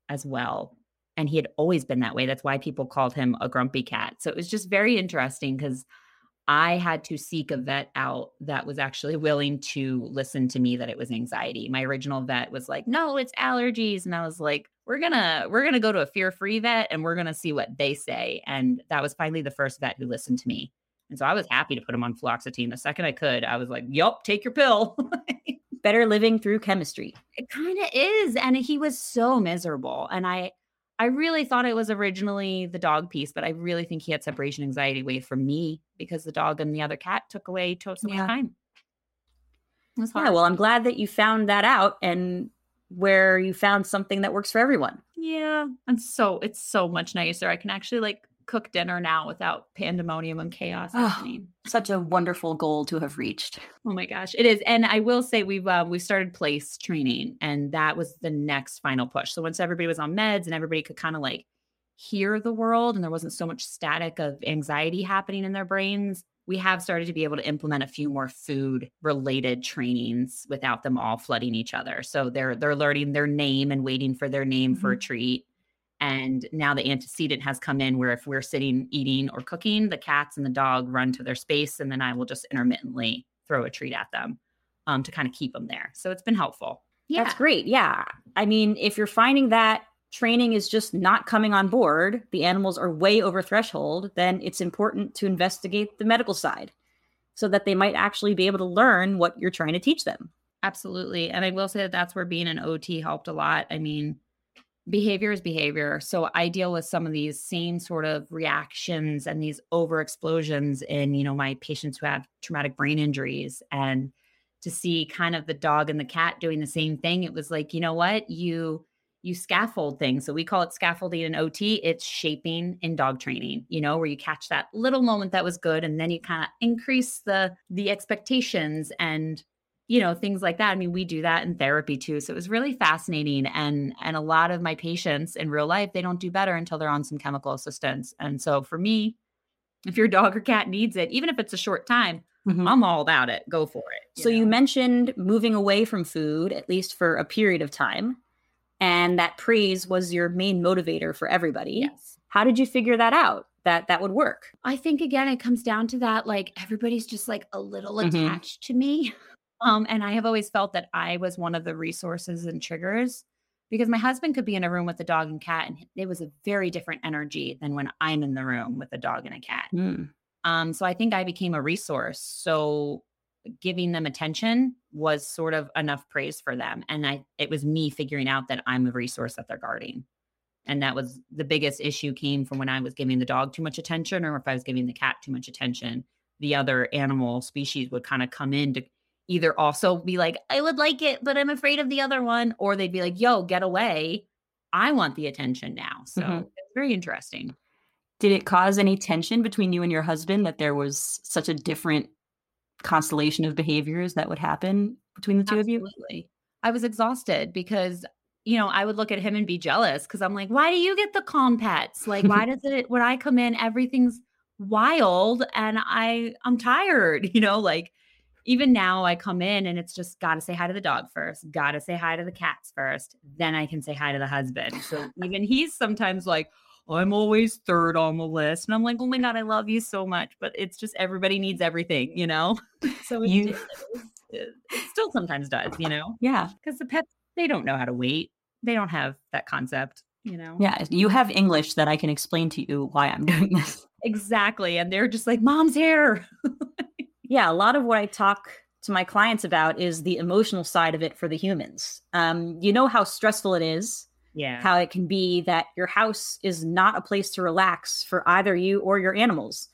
as well and he had always been that way. That's why people called him a grumpy cat. So it was just very interesting because I had to seek a vet out that was actually willing to listen to me that it was anxiety. My original vet was like, "No, it's allergies." And I was like, "We're going to we're going to go to a fear-free vet and we're going to see what they say." And that was finally the first vet who listened to me. And so I was happy to put him on fluoxetine the second I could. I was like, "Yup, take your pill." [laughs] Better living through chemistry. It kind of is. And he was so miserable. And I I really thought it was originally the dog piece, but I really think he had separation anxiety away from me because the dog and the other cat took away so much yeah. time. Yeah, well, I'm glad that you found that out and where you found something that works for everyone. Yeah. And so it's so much nicer. I can actually like cook dinner now without pandemonium and chaos oh, happening. Such a wonderful goal to have reached. Oh my gosh, it is. And I will say we've uh, we started place training, and that was the next final push. So once everybody was on meds and everybody could kind of like hear the world, and there wasn't so much static of anxiety happening in their brains. We have started to be able to implement a few more food related trainings without them all flooding each other. So they're they're learning their name and waiting for their name mm-hmm. for a mm-hmm. treat and now the antecedent has come in where if we're sitting eating or cooking, the cats and the dog run to their space, and then I will just intermittently throw a treat at them um, to kind of keep them there. So it's been helpful. Yeah. That's great. Yeah. I mean, if you're finding that training is just not coming on board, the animals are way over threshold, then it's important to investigate the medical side so that they might actually be able to learn what you're trying to teach them. Absolutely. And I will say that that's where being an OT helped a lot. I mean, behavior is behavior. So I deal with some of these same sort of reactions and these over explosions in, you know, my patients who have traumatic brain injuries and to see kind of the dog and the cat doing the same thing, it was like, you know what? You you scaffold things. So we call it scaffolding in OT. It's shaping in dog training, you know, where you catch that little moment that was good and then you kind of increase the the expectations and you know things like that i mean we do that in therapy too so it was really fascinating and and a lot of my patients in real life they don't do better until they're on some chemical assistance and so for me if your dog or cat needs it even if it's a short time mm-hmm. i'm all about it go for it you so know? you mentioned moving away from food at least for a period of time and that praise was your main motivator for everybody yes how did you figure that out that that would work i think again it comes down to that like everybody's just like a little mm-hmm. attached to me um, and I have always felt that I was one of the resources and triggers because my husband could be in a room with a dog and cat, and it was a very different energy than when I'm in the room with a dog and a cat. Mm. Um, so I think I became a resource. So giving them attention was sort of enough praise for them, and I it was me figuring out that I'm a resource that they're guarding. And that was the biggest issue came from when I was giving the dog too much attention, or if I was giving the cat too much attention, the other animal species would kind of come in to either also be like, I would like it, but I'm afraid of the other one, or they'd be like, yo, get away. I want the attention now. So mm-hmm. it's very interesting. Did it cause any tension between you and your husband that there was such a different constellation of behaviors that would happen between the two Absolutely. of you? I was exhausted because you know, I would look at him and be jealous because I'm like, why do you get the calm pets? Like, why [laughs] does it when I come in, everything's wild and I I'm tired, [laughs] you know, like even now I come in and it's just got to say hi to the dog first, got to say hi to the cats first, then I can say hi to the husband. So [laughs] even he's sometimes like, I'm always third on the list. And I'm like, oh my God, I love you so much. But it's just everybody needs everything, you know? [laughs] So it, you, it, it still sometimes does, you know? Yeah. Because the pets, they don't know how to wait. They don't have that concept, you know? Yeah. You have English that I can explain to you why I'm doing this. Exactly. And they're just like, mom's here [laughs] yeah, a lot of what I talk to my clients about is the emotional side of it for the humans. Um, you know how stressful it is. Yeah. How it can be that your house is not a place to relax for either you or your animals.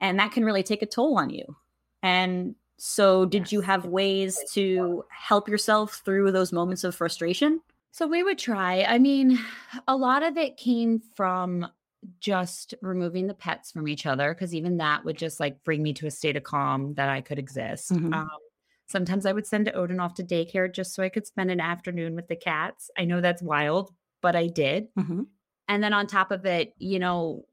And that can really take a toll on you. And so, did yes. you have ways to help yourself through those moments of frustration? So, we would try. I mean, a lot of it came from just removing the pets from each other because even that would just like bring me to a state of calm that I could exist. Mm-hmm. Um, sometimes I would send Odin off to daycare just so I could spend an afternoon with the cats. I know that's wild, but I did. Mm-hmm. And then on top of it, you know,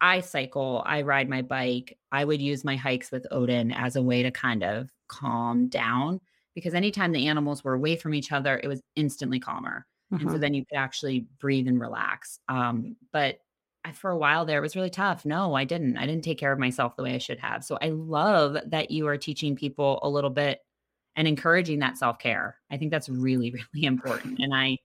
I cycle, I ride my bike. I would use my hikes with Odin as a way to kind of calm down because anytime the animals were away from each other, it was instantly calmer. Mm-hmm. And so mm-hmm. then you could actually breathe and relax. Um, but I, for a while there, it was really tough. No, I didn't. I didn't take care of myself the way I should have. So I love that you are teaching people a little bit and encouraging that self care. I think that's really, [laughs] really important. And I,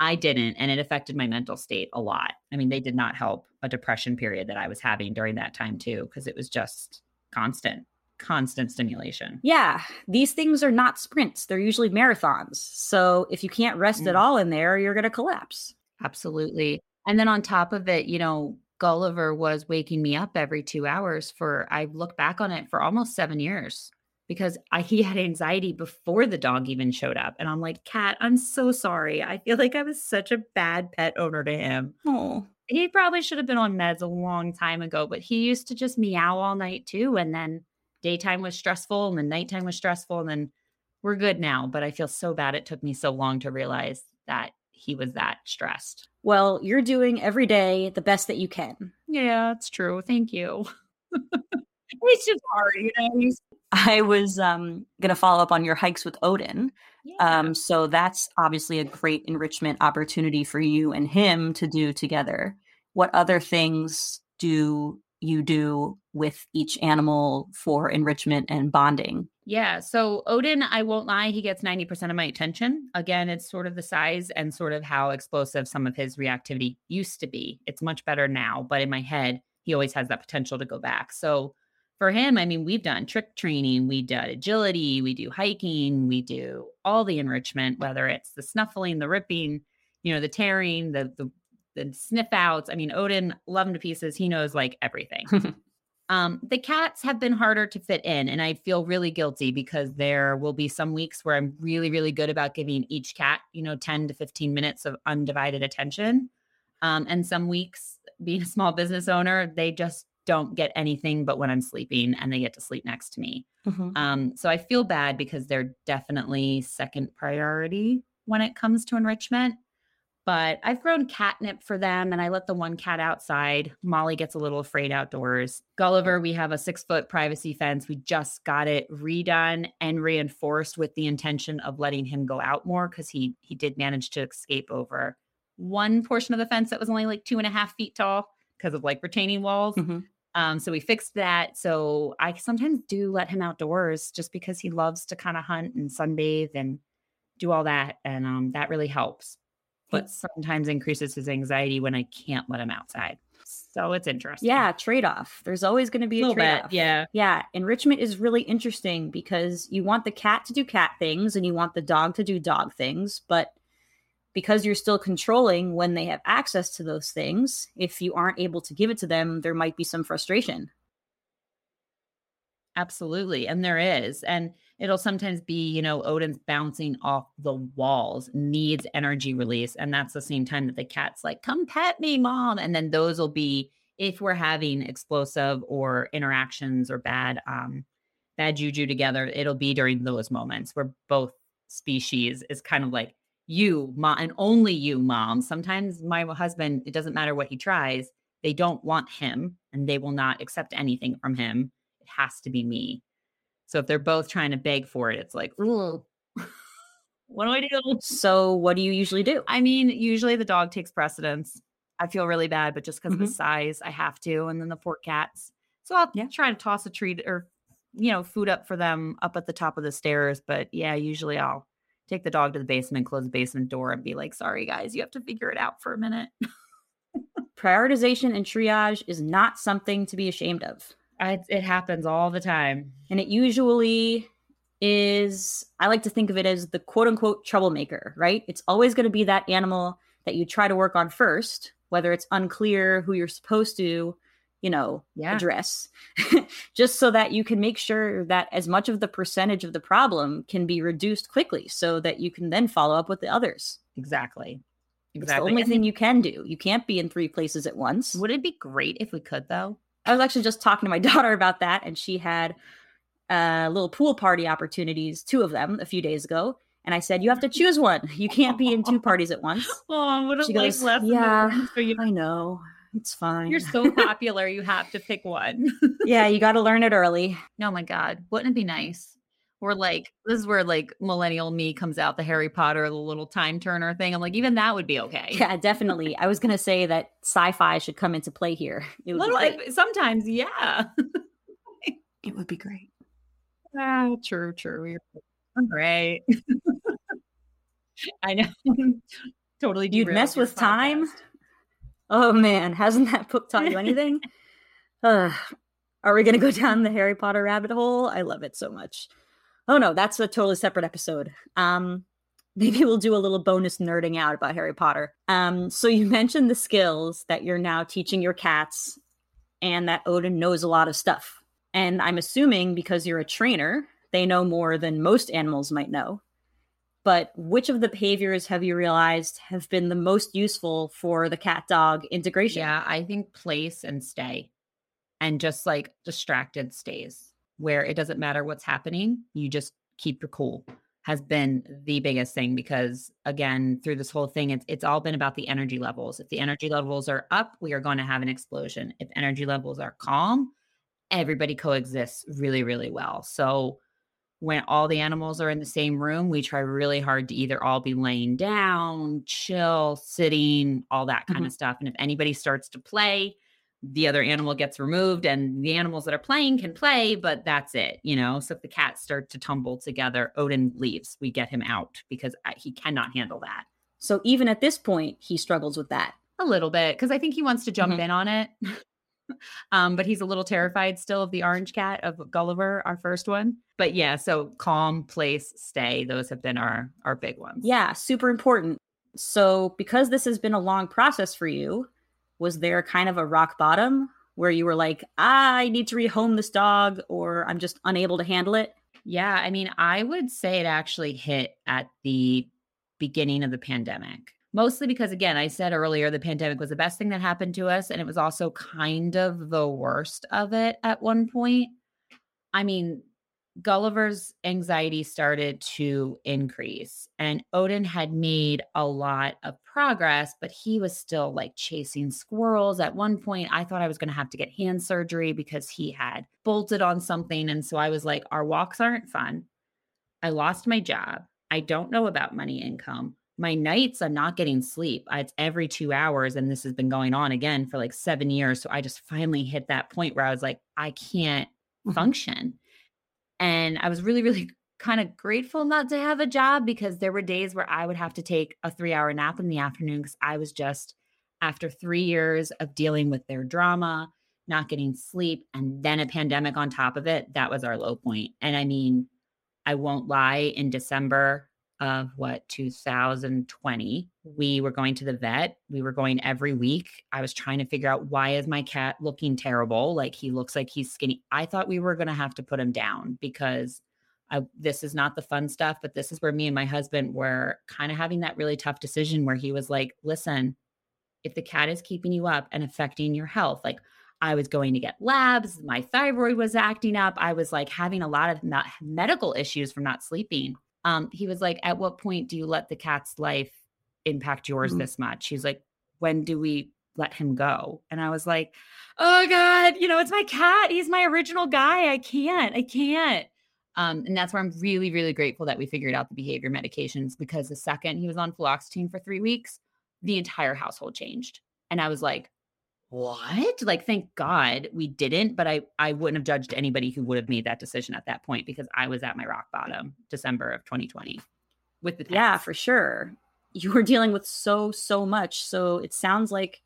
I didn't, and it affected my mental state a lot. I mean, they did not help a depression period that I was having during that time too, because it was just constant, constant stimulation. Yeah, these things are not sprints; they're usually marathons. So if you can't rest mm. at all in there, you're going to collapse. Absolutely. And then on top of it, you know, Gulliver was waking me up every two hours for, I look back on it for almost seven years because I, he had anxiety before the dog even showed up. And I'm like, Cat, I'm so sorry. I feel like I was such a bad pet owner to him. Oh, he probably should have been on meds a long time ago, but he used to just meow all night too. And then daytime was stressful and then nighttime was stressful. And then we're good now. But I feel so bad it took me so long to realize that he was that stressed. Well, you're doing every day the best that you can. Yeah, it's true. Thank you. [laughs] it's just hard, you know. I was um, going to follow up on your hikes with Odin. Yeah. Um, so that's obviously a great enrichment opportunity for you and him to do together. What other things do you do with each animal for enrichment and bonding? Yeah. So Odin, I won't lie, he gets 90% of my attention. Again, it's sort of the size and sort of how explosive some of his reactivity used to be. It's much better now, but in my head, he always has that potential to go back. So for him, I mean, we've done trick training, we did agility, we do hiking, we do all the enrichment, whether it's the snuffling, the ripping, you know, the tearing, the the the sniff outs. I mean, Odin, love him to pieces. He knows like everything. [laughs] um, the cats have been harder to fit in, and I feel really guilty because there will be some weeks where I'm really, really good about giving each cat, you know, 10 to 15 minutes of undivided attention. Um, and some weeks, being a small business owner, they just don't get anything but when I'm sleeping and they get to sleep next to me. Mm-hmm. Um, so I feel bad because they're definitely second priority when it comes to enrichment but I've grown catnip for them and I let the one cat outside. Molly gets a little afraid outdoors. Gulliver, we have a six foot privacy fence. We just got it redone and reinforced with the intention of letting him go out more because he he did manage to escape over one portion of the fence that was only like two and a half feet tall because of like retaining walls. Mm-hmm. Um, so we fixed that. So I sometimes do let him outdoors just because he loves to kind of hunt and sunbathe and do all that. And um, that really helps but sometimes increases his anxiety when I can't let him outside. So it's interesting. Yeah, trade off. There's always going to be a, a trade off. Yeah. Yeah. Enrichment is really interesting because you want the cat to do cat things and you want the dog to do dog things. But because you're still controlling when they have access to those things, if you aren't able to give it to them, there might be some frustration. Absolutely. And there is. And it'll sometimes be, you know, Odin's bouncing off the walls, needs energy release. And that's the same time that the cat's like, come pet me, mom. And then those will be if we're having explosive or interactions or bad, um, bad juju together, it'll be during those moments where both species is kind of like, you, mom, and only you, mom. Sometimes my husband, it doesn't matter what he tries, they don't want him and they will not accept anything from him it has to be me. So if they're both trying to beg for it, it's like, [laughs] what do I do? So what do you usually do? I mean, usually the dog takes precedence. I feel really bad, but just because mm-hmm. of the size, I have to. And then the four cats. So I'll yeah. try to toss a treat or, you know, food up for them up at the top of the stairs. But yeah, usually I'll take the dog to the basement, close the basement door, and be like, sorry, guys, you have to figure it out for a minute. [laughs] Prioritization and triage is not something to be ashamed of. I, it happens all the time. And it usually is, I like to think of it as the quote unquote troublemaker, right? It's always going to be that animal that you try to work on first, whether it's unclear who you're supposed to, you know, yeah. address, [laughs] just so that you can make sure that as much of the percentage of the problem can be reduced quickly so that you can then follow up with the others. Exactly. Exactly. It's the only thing you can do. You can't be in three places at once. Would it be great if we could, though? I was actually just talking to my [laughs] daughter about that, and she had uh, little pool party opportunities, two of them, a few days ago. And I said, "You have to choose one. You can't be in two parties at once." [laughs] Oh, what a she goes, "Yeah, I know. It's fine. You're so [laughs] popular. you have to pick one." yeah, you got to learn it early. Oh my god, wouldn't it be nice? Or like this is where like millennial me comes out the Harry Potter, the little time turner thing. I'm like, even that would be okay. Yeah, definitely. I was gonna say that sci-fi should come into play here. [laughs] It would little, sometimes, yeah. [laughs] it would be great. Ah, true, true. You're great. [laughs] I know. totally. You'd mess with podcast. time. Oh man, hasn't that book taught you anything? uh, are we going to go down the Harry Potter rabbit hole? I love it so much. Oh no, that's a totally separate episode. Um, [laughs] maybe we'll do a little bonus nerding out about Harry Potter. Um, so you [laughs] mentioned the skills that you're now teaching your cats, and that Odin knows a lot of stuff. And I'm assuming because you're a trainer, they know more than most animals might know. But which of the behaviors have you realized have been the most useful for the cat dog integration? Yeah, I think place and stay and just like distracted stays where it doesn't matter what's happening, you just keep your cool has been the biggest thing because again through this whole thing it's it's all been about the energy levels. If the energy levels are up we are going to have an explosion. If energy levels are calm everybody coexists really really well. So when all the animals are in the same room we try really hard to either all be laying down chill sitting all that kind mm-hmm. of stuff. And if anybody starts to play the other animal gets removed and the animals that are playing can play, but that's it, you know. So if the cats start to tumble together, Odin leaves. We get him out because he cannot handle that. So even at this point, he struggles with that a little bit because I think he wants to jump mm-hmm. in on it. [laughs] um, but he's a little terrified still of the orange cat of Gulliver, our first one. But yeah, so calm, place, stay. Those have been our our big ones. Yeah, super important. So because this has been a long process for you, was there kind of a rock bottom where you were like, I need to rehome this dog or I'm just unable to handle it? Yeah, I mean, I would say it actually hit at the beginning of the pandemic. Mostly because, again, I said earlier, the pandemic was the best thing that happened to us. And it was also kind of the worst of it at one point. I mean, Gulliver's anxiety started to increase, and Odin had made a lot of progress, but he was still like chasing squirrels. At one point, I thought I was going to have to get hand surgery because he had bolted on something. And so I was like, Our walks aren't fun. I lost my job. I don't know about money income. My nights, I'm not getting sleep. It's every two hours. And this has been going on again for like seven years. So I just finally hit that point where I was like, I can't mm-hmm. function. And I was really, really [laughs] kind of grateful not to have a job because there were days where I would have to take a three hour nap in the afternoon because I was just, after three years of dealing with their drama, not getting sleep, and then a pandemic on top of it, that was our low point. And I mean, I won't lie, in December of what 2020 we were going to the vet we were going every week i was trying to figure out why is my cat looking terrible like he looks like he's skinny i thought we were going to have to put him down because I, this is not the fun stuff but this is where me and my husband were kind of having that really tough decision where he was like listen if the cat is keeping you up and affecting your health like I was going to get labs. My thyroid was acting up. I was like having a lot of medical issues from not sleeping um, he was like, At what point do you let the cat's life impact yours mm-hmm. this much? He's like, When do we let him go? And I was like, Oh God, you know, it's my cat. He's my original guy. I can't, I can't. Um, and that's where I'm really, really grateful that we figured out the behavior medications because the second he was on fluoxetine for three weeks, the entire household changed. And I was like, what? Like thank god we didn't but i i wouldn't have judged anybody who would have made that decision at that point because i was at my rock bottom december of 2020 with the yeah for sure. You were dealing with so so much. So it sounds like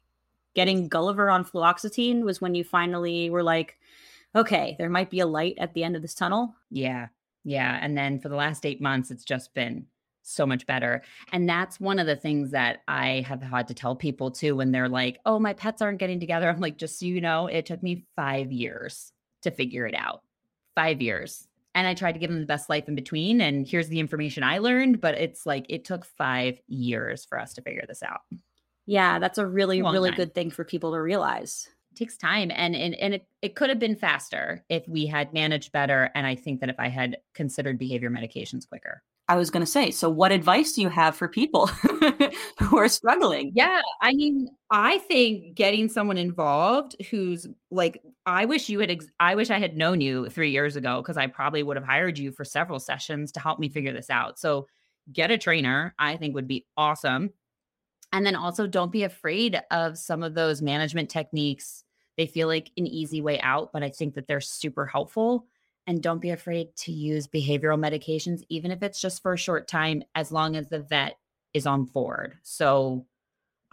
getting gulliver on fluoxetine was when you finally were like okay there might be a light at the end of this tunnel. Yeah yeah and then for the last eight months it's just been so much better. And that's one of the things that I have had to tell people too when they're like, oh, my pets aren't getting together. I'm like, just so you know, it took me five years to figure it out. Five years. And I tried to give them the best life in between. And here's the information I learned, but it's like it took five years for us to figure this out. Yeah, that's a really, Long really time. good thing for people to realize. It takes time and and, and it, it could have been faster if we had managed better. And I think that if I had considered behavior medications quicker. I was going to say, so what advice do you have for people [laughs] who are struggling? Yeah, I mean, I think getting someone involved who's like, I wish you had, ex- I wish I had known you three years ago because I probably would have hired you for several sessions to help me figure this out. So, get a trainer, I think would be awesome. And then also, don't be afraid of some of those management techniques. They feel like an easy way out, but I think that they're super helpful and don't be afraid to use behavioral medications, even if it's just for a short time, as long as the vet is on board. So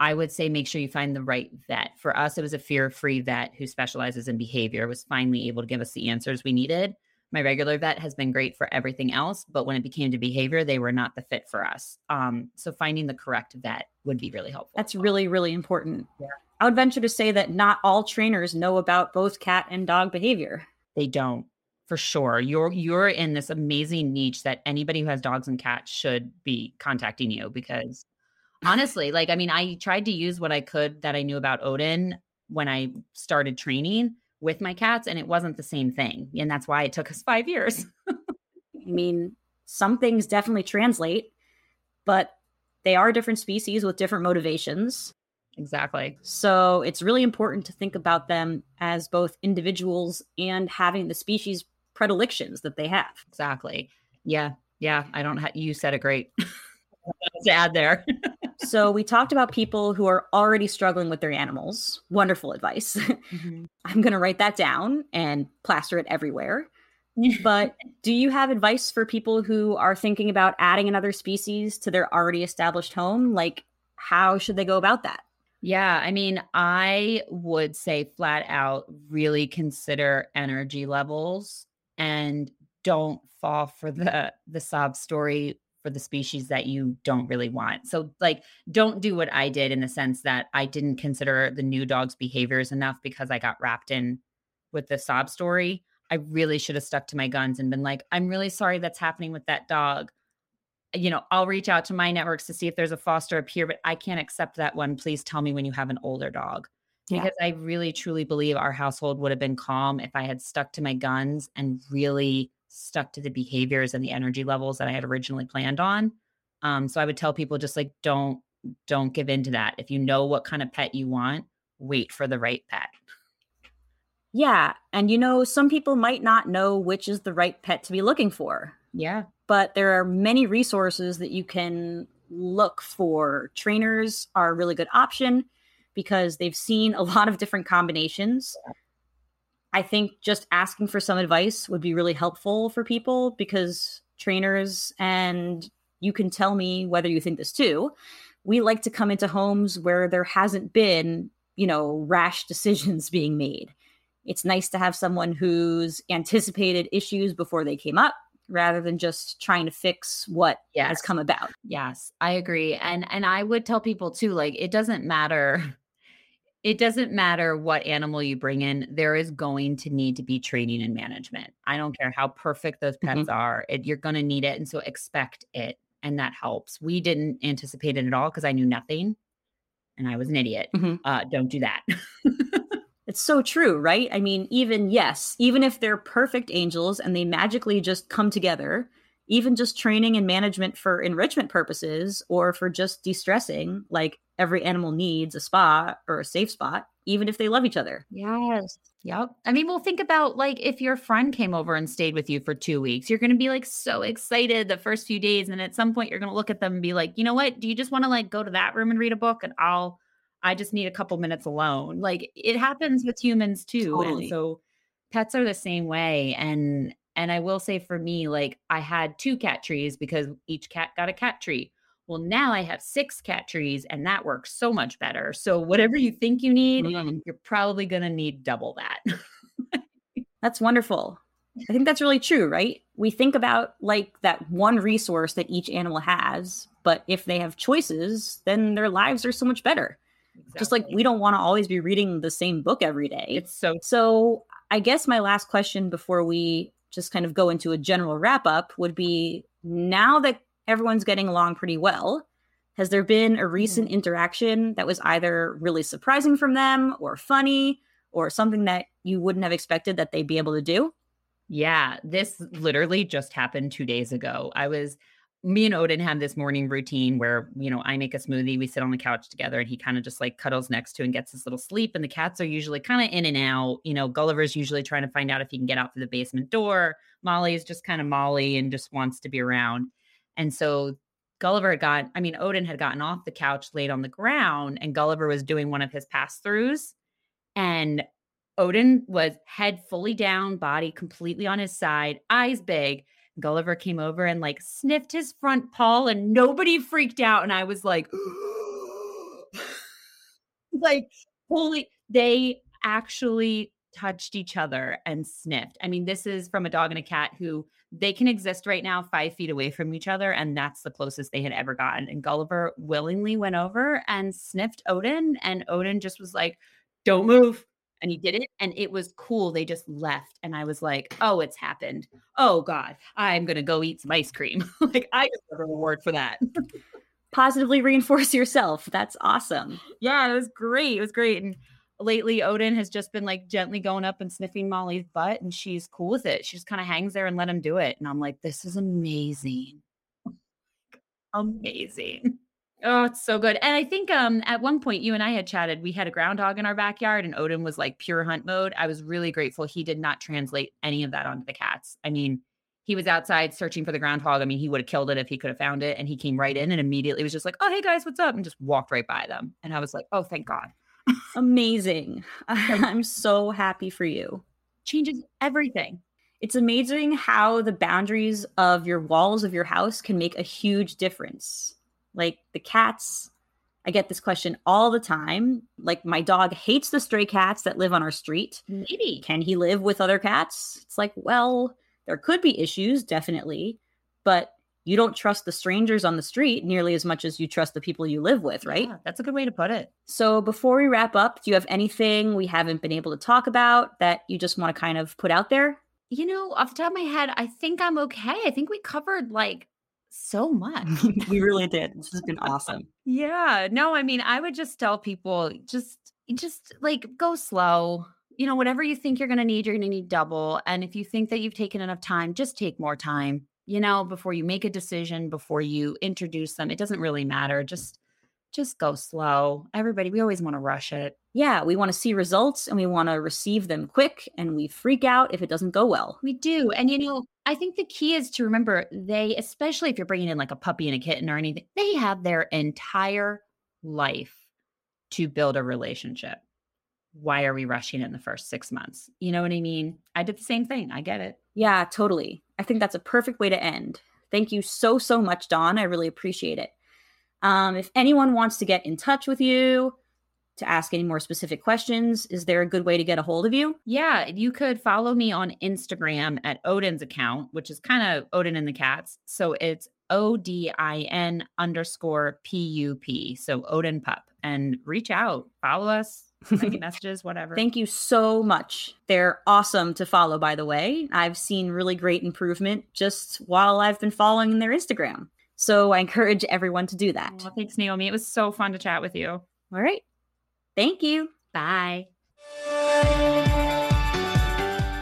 I would say make sure you find the right vet. For us, it was a fear free vet who specializes in behavior, was finally able to give us the answers we needed. My regular vet has been great for everything else, but when it became to behavior, they were not the fit for us. Um, so finding the correct vet would be really helpful. That's really, really important. Yeah. I would venture to say that not all trainers know about both cat and dog behavior. They don't for sure. You're you're in this amazing niche that anybody who has dogs and cats should be contacting you because honestly, like I mean, I tried to use what I could that I knew about Odin when I started training with my cats and it wasn't the same thing. And that's why it took us 5 years. [laughs] I mean, some things definitely translate, but they are different species with different motivations. Exactly. So it's really important to think about them as both individuals and having the species predilections that they have. Exactly. Yeah. Yeah. I don't have, you said it great. [laughs] to add there. [laughs] so we talked about people who are already struggling with their animals. Wonderful advice. Mm-hmm. [laughs] I'm going to write that down and plaster it everywhere. but do you have advice for people who are thinking about adding another species to their already established home? Like, how should they go about that? Yeah, I mean, I would say flat out really consider energy levels and don't fall for the the sob story for the species that you don't really want. So like don't do what I did in the sense that I didn't consider the new dog's behaviors enough because I got wrapped in with the sob story. I really should have stuck to my guns and been like, I'm really sorry that's happening with that dog. You know, I'll reach out to my networks to see if there's a foster up here, but I can't accept that one. Please tell me when you have an older dog yeah. because I really truly believe our household would have been calm if I had stuck to my guns and really stuck to the behaviors and the energy levels that I had originally planned on. Um, so I would tell people just like don't don't give in to that. If you know what kind of pet you want, wait for the right pet. Yeah, and you know some people might not know which is the right pet to be looking for. Yeah. But there are many resources that you can look for. Trainers are a really good option because they've seen a lot of different combinations. I think just asking for some advice would be really helpful for people because trainers, and you can tell me whether you think this too, we like to come into homes where there hasn't been, you know, rash [laughs] decisions being made. It's nice to have someone who's anticipated issues before they came up rather than just trying to fix what yes. has come about. Yes, I agree. And and I would tell people too like it doesn't matter it doesn't matter what animal you bring in, there is going to need to be training and management. I don't care how perfect those pets mm-hmm. are, it, you're going to need it. And so expect it. And that helps. We didn't anticipate it at all because I knew nothing and I was an idiot. Mm-hmm. Uh, don't do that. [laughs] it's so true, right? I mean, even, yes, even if they're perfect angels and they magically just come together, even just training and management for enrichment purposes or for just de stressing, like every animal needs a spot or a safe spot, even if they love each other. Yes. Yep. I mean, well, think about like if your friend came over and stayed with you for two weeks, you're going to be like so excited the first few days. And at some point, you're going to look at them and be like, you know what? Do you just want to like go to that room and read a book? And I'll, I just need a couple minutes alone. Like it happens with humans too. Totally. And so pets are the same way. And, and I will say for me, like I had two cat trees because each cat got a cat tree. Well, now I have six cat trees and that works so much better. So, whatever you think you need, mm. you're probably going to need double that. [laughs] that's wonderful. I think that's really true, right? We think about like that one resource that each animal has, but if they have choices, then their lives are so much better. Exactly. Just like we don't want to always be reading the same book every day. It's so So, I guess my last question before we just kind of go into a general wrap up would be now that everyone's getting along pretty well. Has there been a recent mm. interaction that was either really surprising from them or funny or something that you wouldn't have expected that they'd be able to do? Yeah, this literally just happened two days ago. I was me and Odin have this morning routine where, you know, I make a smoothie, we sit on the couch together, and he kind of just like cuddles next to and gets his little sleep. And the cats are usually kind of in and out. You know, Gulliver's usually trying to find out if he can get out through the basement door. Molly is just kind of Molly and just wants to be around. And so Gulliver had got, I mean, Odin had gotten off the couch, laid on the ground, and Gulliver was doing one of his pass throughs. And Odin was head fully down, body completely on his side, eyes big Gulliver came over and like sniffed his front paw and nobody freaked out. And I was like, [gasps] like, holy, they actually touched each other and sniffed. I mean, this is from a dog and a cat who they can exist right now five feet away from each other. And that's the closest they had ever gotten. And Gulliver willingly went over and sniffed Odin. And Odin just was like, don't move and he did it and it was cool they just left and i was like oh it's happened. Oh god i'm gonna go eat some ice cream. [laughs] Like i deserve a reward for that. Positively reinforce yourself. That's awesome. Yeah it was great it was great and lately odin has just been like gently going up and sniffing molly's butt and she's cool with it. She just kind of hangs there and let him do it and i'm like this is amazing. [laughs] Amazing Oh, it's so good. And I think um at one point you and I had chatted. We had a groundhog in our backyard and Odin was like pure hunt mode. I was really grateful he did not translate any of that onto the cats. I mean, he was outside searching for the groundhog. I mean, he would have killed it if he could have found it. And he came right in and immediately was just like, Oh, hey guys, what's up? And just walked right by them. And I was like, Oh, thank God. Amazing. [laughs] I'm so happy for you. Changes everything. It's amazing how the boundaries of your walls of your house can make a huge difference like the cats, I get this question all the time. Like my dog hates the stray cats that live on our street. Maybe. Can he live with other cats? It's like, well, there could be issues, definitely, but you don't trust the strangers on the street nearly as much as you trust the people you live with, right? Yeah, that's a good way to put it. So, before we wrap up, do you have anything we haven't been able to talk about that you just want to kind of put out there? You know, off the top of my head, I think I'm okay. I think we covered like so much. [laughs] we really did. This has been awesome. Yeah. No, I mean, I would just tell people just just like go slow. You know, whatever you think you're going to need, you're going to need double. And if you think that you've taken enough time, just take more time. You know, before you make a decision, before you introduce them, it doesn't really matter. Just just go slow. Everybody, we always want to rush it. Yeah, we want to see results and we want to receive them quick and we freak out if it doesn't go well. We do. And you know, I think the key is to remember they, especially if you're bringing in like a puppy and a kitten or anything, they have their entire life to build a relationship. Why are we rushing it in the first six months? You know what I mean? I did the same thing. I get it. Yeah, totally. I think that's a perfect way to end. Thank you so, so much, Dawn. I really appreciate it. Um, if anyone wants to get in touch with you, to ask any more specific questions, is there a good way to get a hold of you? Yeah, you could follow me on Instagram at Odin's account, which is kind of Odin and the Cats. So it's O D I N underscore P U P. So Odin Pup. And reach out, follow us, send [laughs] messages, whatever. Thank you so much. They're awesome to follow, by the way. I've seen really great improvement just while I've been following their Instagram. So I encourage everyone to do that. Well, thanks, Naomi. It was so fun to chat with you. All right. Thank you. Bye.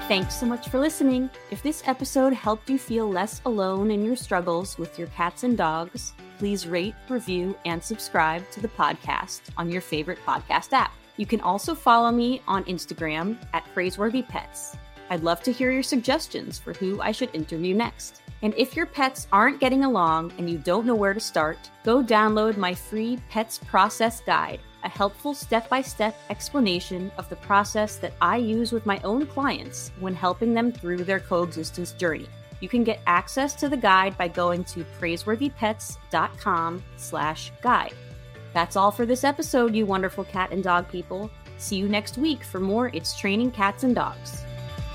Thanks so much for listening. If this episode helped you feel less alone in your struggles with your cats and dogs, please rate, review, and subscribe to the podcast on your favorite podcast app. You can also follow me on Instagram at Praiseworthy Pets. I'd love to hear your suggestions for who I should interview next. And if your pets aren't getting along and you don't know where to start, go download my free Pets Process Guide a helpful step by step explanation of the process that I use with my own clients when helping them through their coexistence journey. You can get access to the guide by going to praiseworthypets.com slash guide. That's all for this episode, you wonderful cat and dog people. See you next week for more It's Training Cats and Dogs.